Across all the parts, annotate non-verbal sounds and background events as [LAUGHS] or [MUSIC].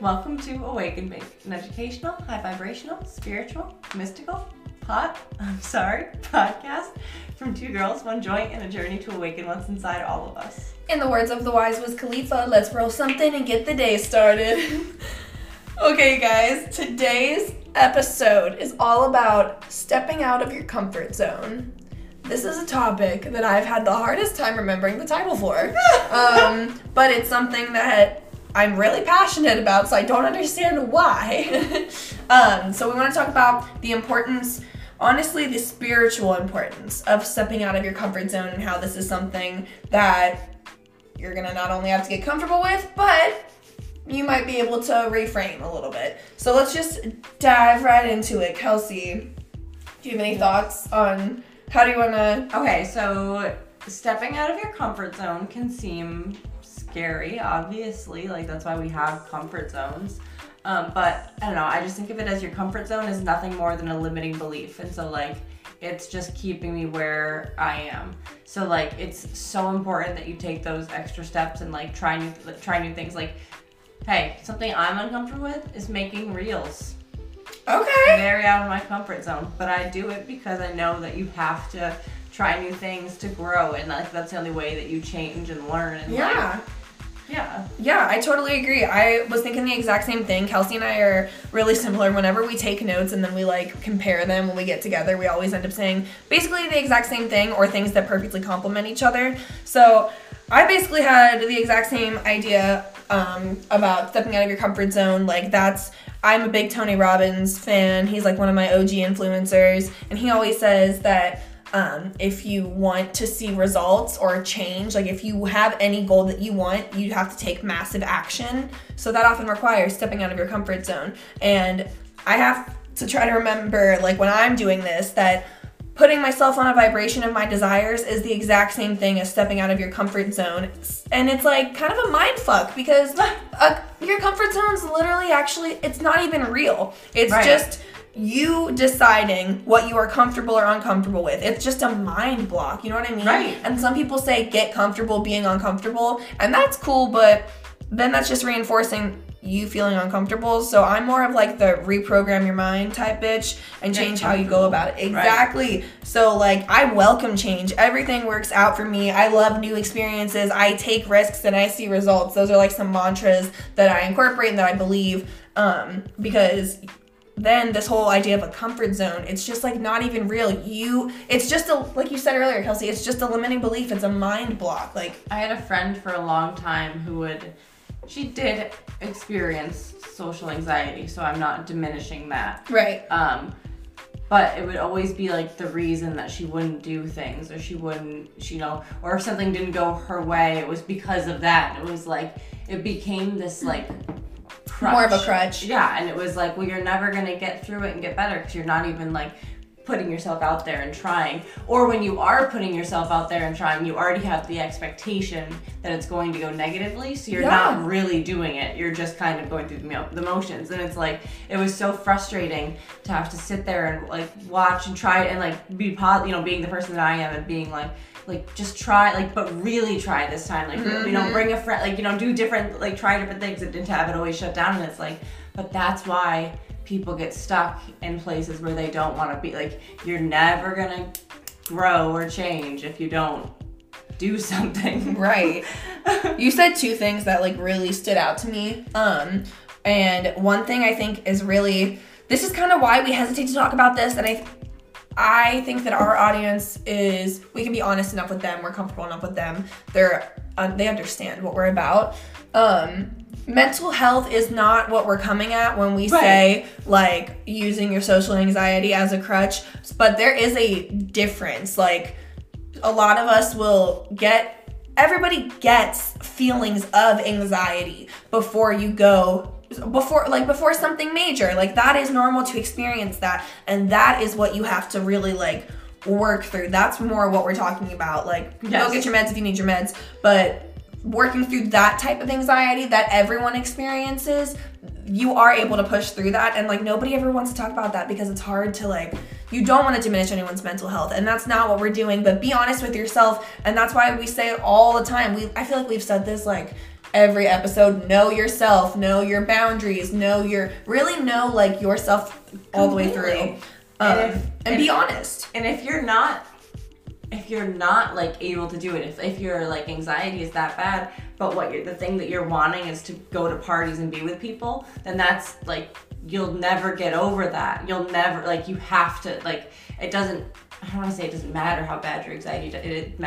Welcome to Awaken Bake, an educational, high vibrational, spiritual, mystical, pot, I'm sorry, podcast from two girls, one joint, and a journey to awaken what's inside all of us. In the words of the wise Wiz Khalifa, let's roll something and get the day started. [LAUGHS] okay, guys, today's episode is all about stepping out of your comfort zone. This is a topic that I've had the hardest time remembering the title for. [LAUGHS] um, but it's something that I'm really passionate about, so I don't understand why. [LAUGHS] um, so, we want to talk about the importance, honestly, the spiritual importance of stepping out of your comfort zone and how this is something that you're gonna not only have to get comfortable with, but you might be able to reframe a little bit. So, let's just dive right into it. Kelsey, do you have any thoughts on how do you want to? Okay, so stepping out of your comfort zone can seem scary, obviously. Like, that's why we have comfort zones. Um, but I don't know, I just think of it as your comfort zone is nothing more than a limiting belief. And so, like, it's just keeping me where I am. So, like, it's so important that you take those extra steps and, like, try new, try new things. Like, hey, something I'm uncomfortable with is making reels. Okay. Very out of my comfort zone, but I do it because I know that you have to try new things to grow, and like that's the only way that you change and learn. And Yeah. yeah. Yeah, I totally agree. I was thinking the exact same thing. Kelsey and I are really similar. Whenever we take notes and then we like compare them when we get together, we always end up saying basically the exact same thing or things that perfectly complement each other. So I basically had the exact same idea um, about stepping out of your comfort zone. Like that's I'm a big Tony Robbins fan. He's like one of my OG influencers, and he always says that um, if you want to see results or change, like if you have any goal that you want, you have to take massive action. So that often requires stepping out of your comfort zone. And I have to try to remember, like when I'm doing this, that putting myself on a vibration of my desires is the exact same thing as stepping out of your comfort zone. And it's like kind of a mind fuck because uh, your comfort zone is literally actually, it's not even real. It's Right. just you deciding what you are comfortable or uncomfortable with. It's just a mind block. You know what I mean? Right. And some people say get comfortable being uncomfortable, and that's cool, but then that's just reinforcing you feeling uncomfortable. So I'm more of like the reprogram your mind type bitch and change how you go about it. Right. Exactly. So like I welcome change. Everything works out for me. I love new experiences. I take risks and I see results. Those are like some mantras that I incorporate and that I believe um because then this whole idea of a comfort zone it's just like not even real you it's just a like you said earlier kelsey it's just a limiting belief it's a mind block like I had a friend for a long time who would, she did experience social anxiety, so I'm not diminishing that. right Um, but it would always be like the reason that she wouldn't do things or she wouldn't, she, you know, or if something didn't go her way, it was because of that. It was like, it became this like crutch. More of a crutch. Yeah, and it was like, well, you're never gonna get through it and get better because you're not even like putting yourself out there and trying. Or when you are putting yourself out there and trying, you already have the expectation that it's going to go negatively, so you're Yeah. not really doing it. You're just kind of going through the, motions, and it's like it was so frustrating to have to sit there and like watch and try and like be positive, you know, being the person that I am and being like. Like just try, like, but really try this time. Like, you know, mm-hmm. bring a friend, like, you know, do different, like, try different things and didn't have it always shut down. And it's like, but that's why people get stuck in places where they don't want to be. Like, you're never gonna grow or change if you don't do [LAUGHS] something. right [LAUGHS] you said two things that like really stood out to me um and one thing i think is really this is kind of why we hesitate to talk about this and i i think that our audience is we can be honest enough with them we're comfortable enough with them they're uh, they understand what we're about um mental health is not what we're coming at when we Right. say like using your social anxiety as a crutch but there is a difference like a lot of us will get everybody gets feelings of anxiety before you go before like before something major like that is normal to experience that and that is what you have to really like work through that's more what we're talking about like Yes. go get your meds if you need your meds but working through that type of anxiety that everyone experiences you are able to push through that. And like nobody ever wants to talk about that because it's hard to like you don't want to diminish anyone's mental health. And that's not what we're doing. But be honest with yourself. And that's why we say it all the time. We i feel like we've said this like every episode. Know yourself, know your boundaries, know your really know like yourself all the way through. Um, And and if- be honest. And if you're not if you're not like able to do it, if, if your like anxiety is that bad, but what you're the thing that you're wanting is to go to parties and be with people, then that's like you'll never get over that. You'll never like you have to like it doesn't I don't want to say it doesn't matter how bad your anxiety it, it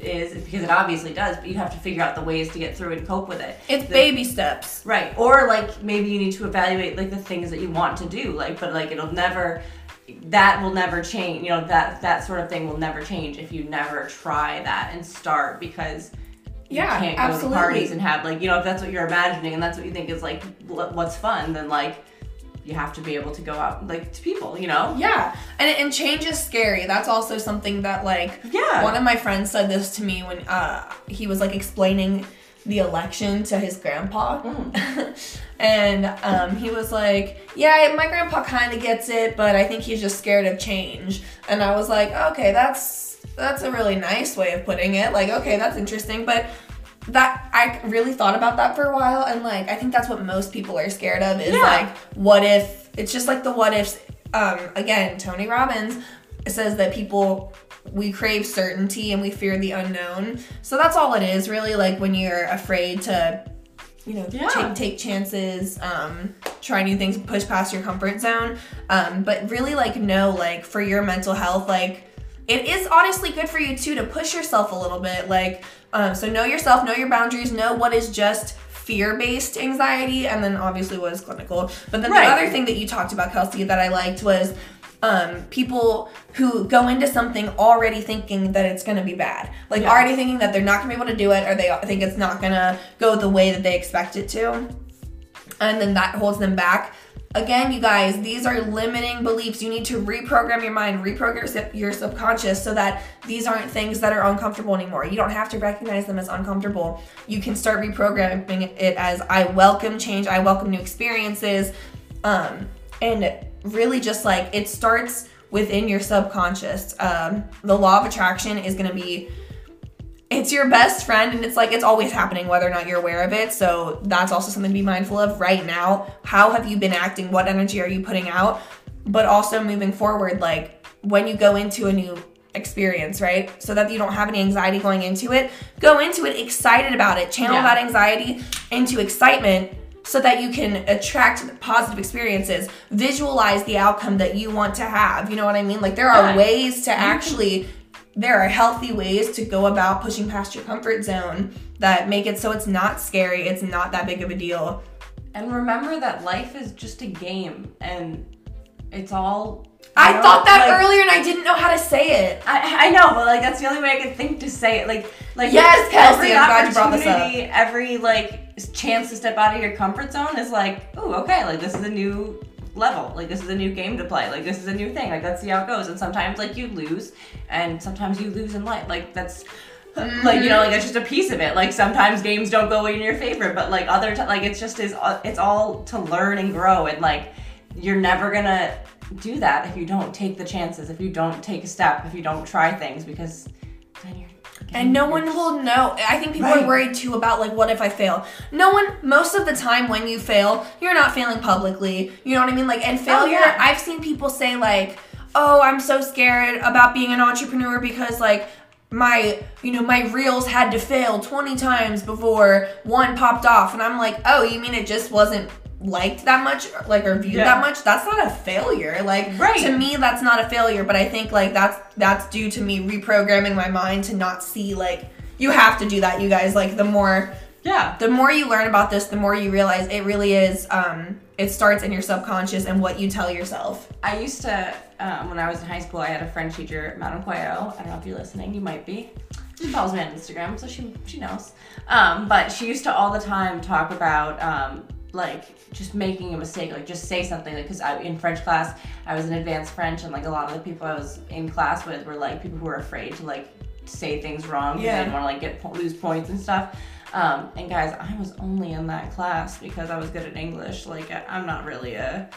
is because it obviously does, but you have to figure out the ways to get through and cope with it. It's The- baby steps. Right. Or like maybe you need to evaluate like the things that you want to do. Like but like it'll never that will never change. You know, that that sort of thing will never change if you never try that and start because you can't go absolutely. to parties and have like, you know, if that's what you're imagining and that's what you think is like what's fun, then like you have to be able to go out like to people, you know? Yeah, and and change is scary. That's also something that like Yeah. one of my friends said this to me when uh, he was like explaining the election to his grandpa, [LAUGHS] and um, he was like, "Yeah, my grandpa kind of gets it, but I think he's just scared of change." And I was like, "Okay, that's that's a really nice way of putting it. Like, okay, that's interesting, but." That I really thought about that for a while, and like I think that's what most people are scared of is Yeah. like, what if it's just like the what ifs. Um, again, Tony Robbins says that people we crave certainty and we fear the unknown. So that's all it is, really. Like when you're afraid to, you know, Yeah. take, take chances, um, try new things, push past your comfort zone. Um, but really, like, know, like, for your mental health, like, it is honestly good for you too to push yourself a little bit. Like, um, so know yourself, know your boundaries, know what is just fear based anxiety, and then obviously what is clinical. But then Right. the other thing that you talked about, Kelsey, that I liked was um, people who go into something already thinking that it's going to be bad. Like, Yeah. already thinking that they're not going to be able to do it or they think it's not going to go the way that they expect it to. And then that holds them back. Again, you guys, these are limiting beliefs. You need to reprogram your mind, reprogram your subconscious so that these aren't things that are uncomfortable anymore. You don't have to recognize them as uncomfortable. You can start reprogramming it as I welcome change, I welcome new experiences. Um, and really just like it starts within your subconscious. Um, the law of attraction is going to be it's your best friend and it's like it's always happening whether or not you're aware of it. So that's also something to be mindful of right now. How have you been acting? What energy are you putting out? But also moving forward like when you go into a new experience right? So that you don't have any anxiety going into it go into it excited about it. Channel Yeah. that anxiety into excitement so that you can attract positive experiences visualize the outcome that you want to have you know what i mean? Like there are ways to mm-hmm. actually there are healthy ways to go about pushing past your comfort zone that make it so it's not scary, it's not that big of a deal. And remember that life is just a game and it's all I thought that like- earlier and I didn't know how to say it. I, I know, but like that's the only way I could think to say it. Like, like Yes, Kelsey, every I'm glad you brought this up. opportunity, every like chance to step out of your comfort zone is like, oh, okay, like this is a new level. Like this is a new game to play. Like this is a new thing. Like let's see how it goes. And sometimes like you lose, and sometimes you lose in life. Like that's. Mm-hmm. Like you know, like it's just a piece of it. Like sometimes games don't go in your favor, but like other, t- like it's just is, it's all to learn and grow, and like you're never gonna do that if you don't take the chances, if you don't take a step, if you don't try things, because then you're. And no one will know. I think people Right. are worried too about like what if I fail? No one most of the time when you fail, you're not failing publicly. You know what I mean? Like and oh, failure, Oh, yeah. I've seen people say like, "Oh, I'm so scared about being an entrepreneur because like my, you know, my reels had to fail 20 times before one popped off." And I'm like, "Oh, you mean it just wasn't liked that much like or viewed Yeah. that much that's not a failure like Right. to me that's not a failure but i think like that's that's due to me reprogramming my mind to not see like you have to do that you guys like the more Yeah. the more you learn about this the more you realize it really is um it starts in your subconscious and what you tell yourself I used to, um, when I was in high school, I had a French teacher, Madame Cuello. I don't know if you're listening. You might be. She follows me on Instagram, so she she knows. Um, but she used to all the time talk about um, like just making a mistake, like just say something. Like, because I in French class, I was in advanced French, and like a lot of the people I was in class with were like people who were afraid to like say things wrong. 'cause Yeah. They didn't want to like get lose points and stuff. Um, and guys, I was only in that class because I was good at English. Like, I, I'm not really a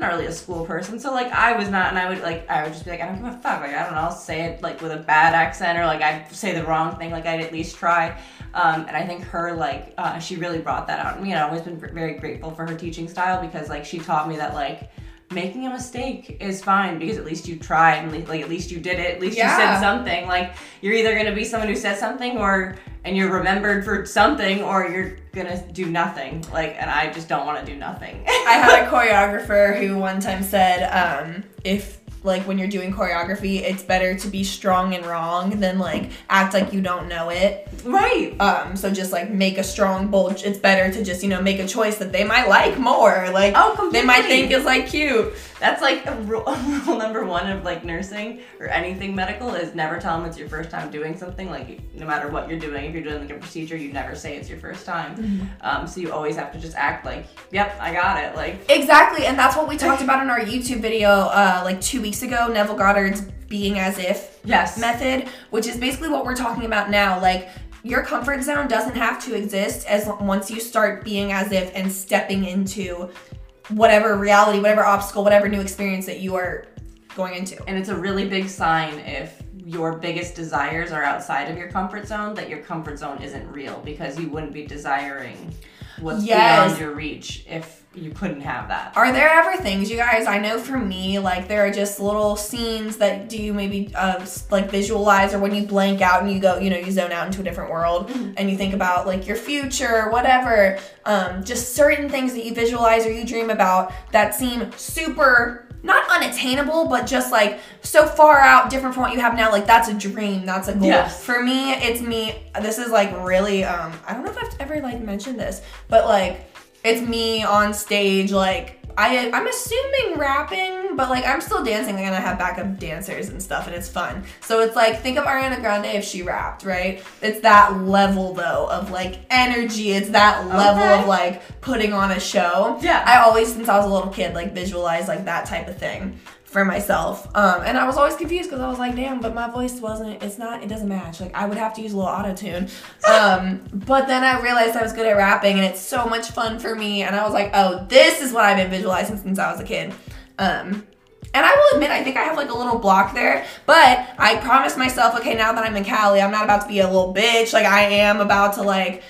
not really a school person, so like I was not, and I would like I would just be like I don't give a fuck. Like I don't know, I'll say it like with a bad accent or like I say the wrong thing. Like I'd at least try. Um, and I think her like uh, she really brought that out. You know, I've always been very grateful for her teaching style because like she taught me that like making a mistake is fine because at least you tried and like at least you did it. At least you said something. Like you're either gonna be someone who says something or and you're remembered for something or you're gonna do nothing. Like and I just don't want to do nothing. I had a [LAUGHS] choreographer who one time said, um, if like when you're doing choreography, it's better to be strong and wrong than like act like you don't know it. right. Um, so just like make a strong, bold. It's better to just you know make a choice that they might like more. Like Oh, completely. they might think is like cute. That's like a rule, [LAUGHS] rule number one of like nursing or anything medical is never tell them it's your first time doing something. Like no matter what you're doing, if you're doing like a procedure, you never say it's your first time. Um, so you always have to just act like, yep, I got it. Like Exactly, and that's what we talked [LAUGHS] about in our YouTube video uh, like two weeks ago. Neville Goddard's being as if yes, method, which is basically what we're talking about now. Like your comfort zone doesn't have to exist as once you start being as if and stepping into whatever reality, whatever obstacle, whatever new experience that you are going into. and it's a really big sign if your biggest desires are outside of your comfort zone that your comfort zone isn't real because you wouldn't be desiring what's Yes. beyond your reach if you couldn't have that. Are there ever things, you guys? I know for me, like there are just little scenes that do you maybe uh, like visualize, or when you blank out and you go, you know, you zone out into a different world and you think about like your future, whatever. Um, just certain things that you visualize or you dream about that seem super not unattainable, but just like so far out, different from what you have now. Like that's a dream, that's a goal. Yes. For me, it's me. This is like really. Um, I don't know if I've ever like mentioned this, but like it's me on stage like I, I'm assuming rapping, but like I'm still dancing and I have backup dancers and stuff, and it's fun. So it's like think of Ariana Grande if she rapped, right? It's that level though of like energy. It's that level Okay. of like putting on a show. Yeah. I always, since I was a little kid, like visualized like that type of thing for myself. Um, and I was always confused because I was like, damn, but my voice wasn't. It's not. It doesn't match. Like I would have to use a little auto tune. [LAUGHS] Um, but then I realized I was good at rapping, and it's so much fun for me. And I was like, oh, this is what I've been visualizing since I was a kid. Um, and I will admit, I think I have like a little block there, but I promised myself, okay, now that I'm in Cali, I'm not about to be a little bitch. Like I am about to like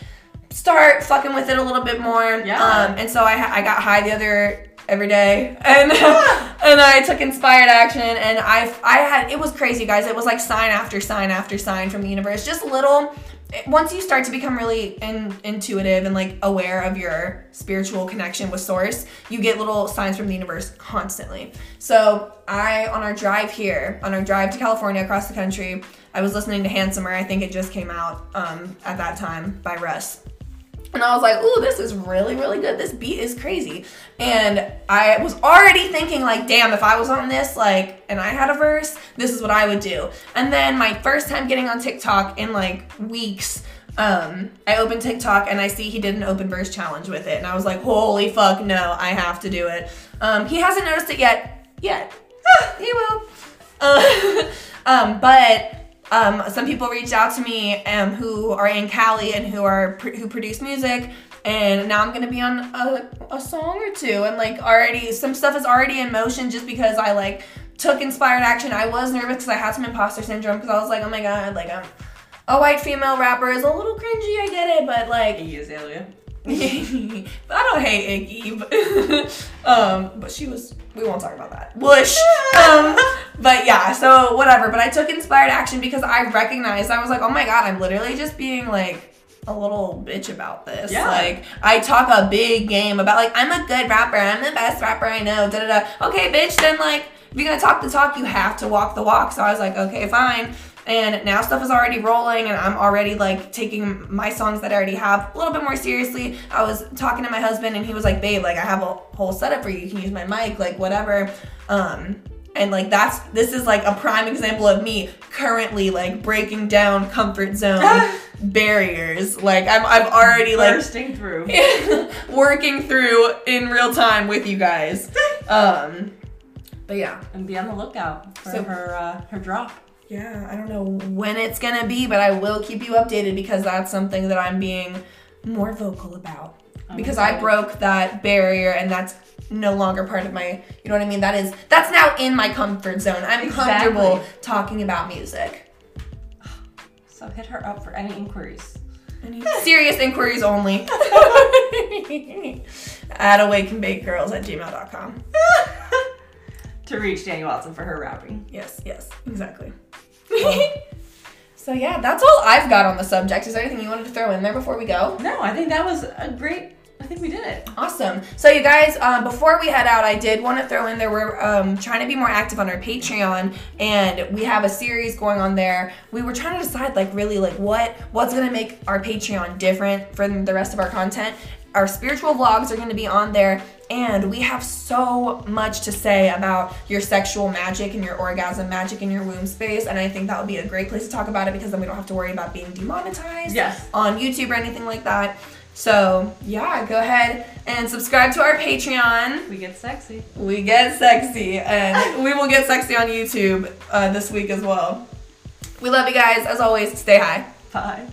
start fucking with it a little bit more. Yeah. Um, and so I I got high the other every day, and [LAUGHS] and I took inspired action, and I I had it was crazy, guys. It was like sign after sign after sign from the universe, just little. Once you start to become really in, intuitive and like aware of your spiritual connection with source, you get little signs from the universe constantly. So I, on our drive here, on our drive to California across the country, I was listening to Handsomer. I think it just came out um, at that time by Russ. And I was like, ooh, this is really, really good. This beat is crazy. And I was already thinking, like, damn, if I was on this, like, and I had a verse, this is what I would do. And then my first time getting on TikTok in like weeks, um, I opened TikTok and I see he did an open verse challenge with it. And I was like, holy fuck, no, I have to do it. Um, he hasn't noticed it yet. Yet. he will. Uh, [LAUGHS] um, but um, some people reached out to me um, who are in Cali and who are who produce music, and now I'm gonna be on a, a song or two, and like already some stuff is already in motion just because I like took inspired action. I was nervous because I had some imposter syndrome because I was like, oh my god, like I'm a white female rapper is a little cringy. I get it, but like Iggy Azalea. But [LAUGHS] I don't hate Iggy. But, [LAUGHS] um, but she was. We won't talk about that. Whoosh. [LAUGHS] Um, but yeah. So whatever. But I took inspired action because I recognized I was like, oh my god, I'm literally just being like a little bitch about this. Yeah. Like I talk a big game about like I'm a good rapper. I'm the best rapper I know. Da da da. Okay, bitch. Then like if you're gonna talk the talk, you have to walk the walk. So I was like, okay, fine. And now stuff is already rolling, and I'm already like taking my songs that I already have a little bit more seriously. I was talking to my husband, and he was like, "Babe, like I have a whole setup for you. You can use my mic, like whatever." Um, and like that's this is like a prime example of me currently like breaking down comfort zone [LAUGHS] barriers. Like I'm I've already like Bursting through. [LAUGHS] working through in real time with you guys. [LAUGHS] Um, but yeah. and be on the lookout for So- her uh, her drop. Yeah, I don't know when it's gonna be, but I will keep you updated because that's something that I'm being more vocal about. I'm Because I broke that barrier, and that's no longer part of my you know what I mean? That is that's now in my comfort zone. I'm Exactly. comfortable talking about music. [SIGHS] So hit her up for any inquiries. Any serious inquiries only. [LAUGHS] [LAUGHS] at awakenbakegirls at gmail.com. [LAUGHS] to reach Danny Watson for her rapping. Yes, yes, exactly. [LAUGHS] so yeah, that's all I've got on the subject. Is there anything you wanted to throw in there before we go? No, I think that was a great. I think we did it. Awesome. So you guys, um, before we head out, I did want to throw in there. We're um, trying to be more active on our Patreon, and we have a series going on there. We were trying to decide, like, really, like, what what's gonna make our Patreon different from the rest of our content. Our spiritual vlogs are going to be on there, and we have so much to say about your sexual magic and your orgasm magic in your womb space. And I think that would be a great place to talk about it because then we don't have to worry about being demonetized Yes. on YouTube or anything like that. So, yeah, go ahead and subscribe to our Patreon. We get sexy. We get sexy, and [LAUGHS] we will get sexy on YouTube uh, this week as well. We love you guys. As always, stay high. Bye.